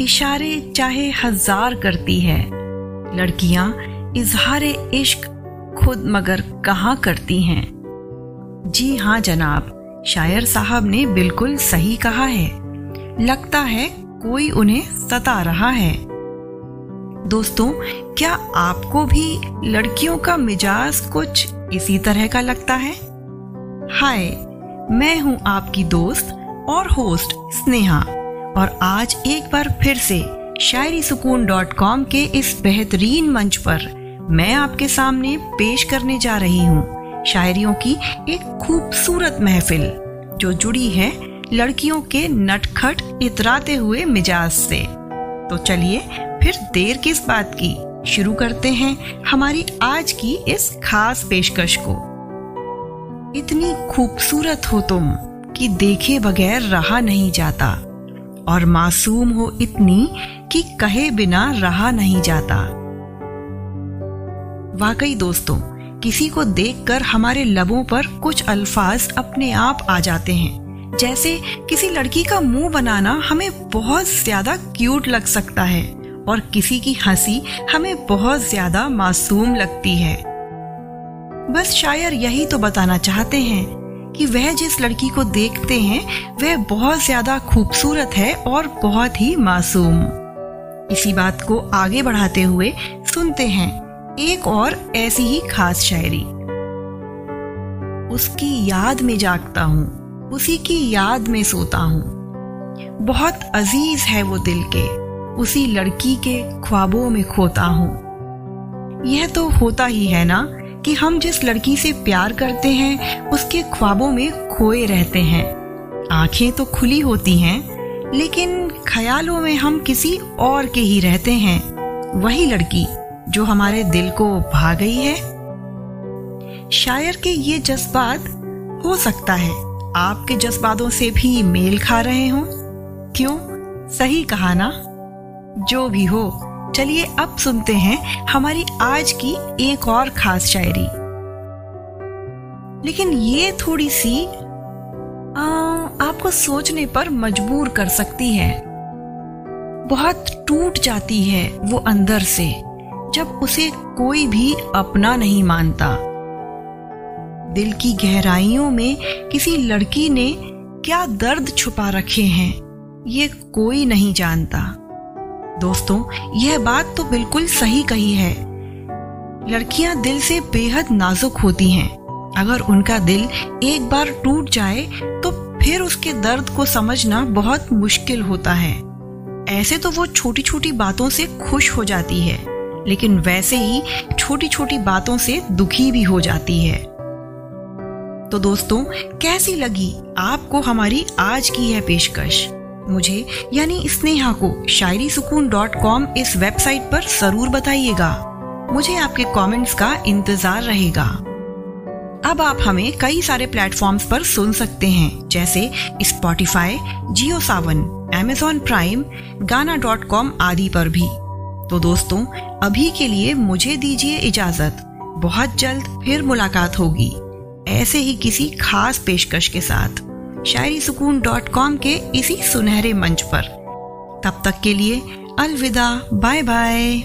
इशारे चाहे हज़ार करती है। लड़कियाँ इजहार इश्क खुद मगर कहाँ करती हैं? जी हाँ जनाब, शायर साहब ने बिल्कुल सही कहा है। लगता है कोई उन्हें सता रहा है। दोस्तों, क्या आपको भी लड़कियों का मिजाज कुछ इसी तरह का लगता है? हाय, मैं हूँ आपकी दोस्त और होस्ट स्नेहा। और आज एक बार फिर से शायरी सुकून डॉट कॉम के इस बेहतरीन मंच पर मैं आपके सामने पेश करने जा रही हूँ शायरियों की एक खूबसूरत महफिल, जो जुड़ी है लड़कियों के नटखट इतराते हुए मिजाज से। तो चलिए फिर देर किस बात की शुरू करते हैं हमारी आज की इस खास पेशकश को। इतनी खूबसूरत हो तुम कि देखे बगैर रहा नहीं जाता। और मासूम हो इतनी कि कहे बिना रहा नहीं जाता। वाकई दोस्तों, किसी को देखकर हमारे लबों पर कुछ अल्फाज अपने आप आ जाते हैं। जैसे किसी लड़की का मुँह बनाना हमें बहुत ज़्यादा क्यूट लग सकता है और किसी की हँसी हमें बहुत ज़्यादा मासूम लगती है। बस शायर यही तो बताना चाहते हैं। कि वह जिस लड़की को देखते हैं, वह बहुत ज़्यादा खूबसूरत है और बहुत ही मासूम। इसी बात को आगे बढ़ाते हुए सुनते हैं एक और ऐसी ही खास शायरी। उसकी याद में जागता हूँ, उसी की याद में सोता हूँ। बहुत अज़ीज़ है वो दिल के, उसी लड़की के ख्वाबों में खोता हूँ। यह तो होता ही है ना कि हम जिस लड़की से प्यार करते हैं, उसके ख्वाबों में खोए रहते हैं। आँखें तो खुली होती हैं, लेकिन ख्यालों में हम किसी और के ही रहते हैं। वही लड़की जो हमारे दिल को भा गई है। शायर के ये जज्बात हो सकता है, आपके जज्बातों से भी मेल खा रहे हो। क्यों? सही कहा ना? जो भी हो। चलिए अब सुनते हैं हमारी आज की एक और खास शायरी। लेकिन ये थोड़ी सी आ, आपको सोचने पर मजबूर कर सकती है। बहुत टूट जाती है वो अंदर से जब उसे कोई भी अपना नहीं मानता। दिल की गहराइयों में किसी लड़की ने क्या दर्द छुपा रखे हैं ये कोई नहीं जानता। दोस्तों, यह बात तो बिल्कुल सही कही है। लड़कियाँ दिल से बेहद नाजुक होती हैं। अगर उनका दिल एक बार टूट जाए तो फिर उसके दर्द को समझना बहुत मुश्किल होता है। ऐसे तो वो छोटी छोटी बातों से खुश हो जाती है, लेकिन वैसे ही छोटी छोटी बातों से दुखी भी हो जाती है। तो दोस्तों, कैसी लगी आपको हमारी आज की है पेशकश? मुझे, यानी स्नेहा को शायरी सुकून डॉट कॉम इस वेबसाइट पर ज़रूर बताइएगा। मुझे आपके कमेंट्स का इंतज़ार रहेगा। अब आप हमें कई सारे प्लेटफॉर्म्स पर सुन सकते हैं, जैसे Spotify Jio Saavn Amazon Prime Gaana dot com आदि पर भी। तो दोस्तों, अभी के लिए मुझे दीजिए इजाज़त। बहुत जल्द फिर मुलाकात होगी। ऐसे ही किसी खास पेशकश के साथ। शायरी सुकून डॉट कॉम के इसी सुनहरे मंच पर। तब तक के लिए अलविदा बाय बाय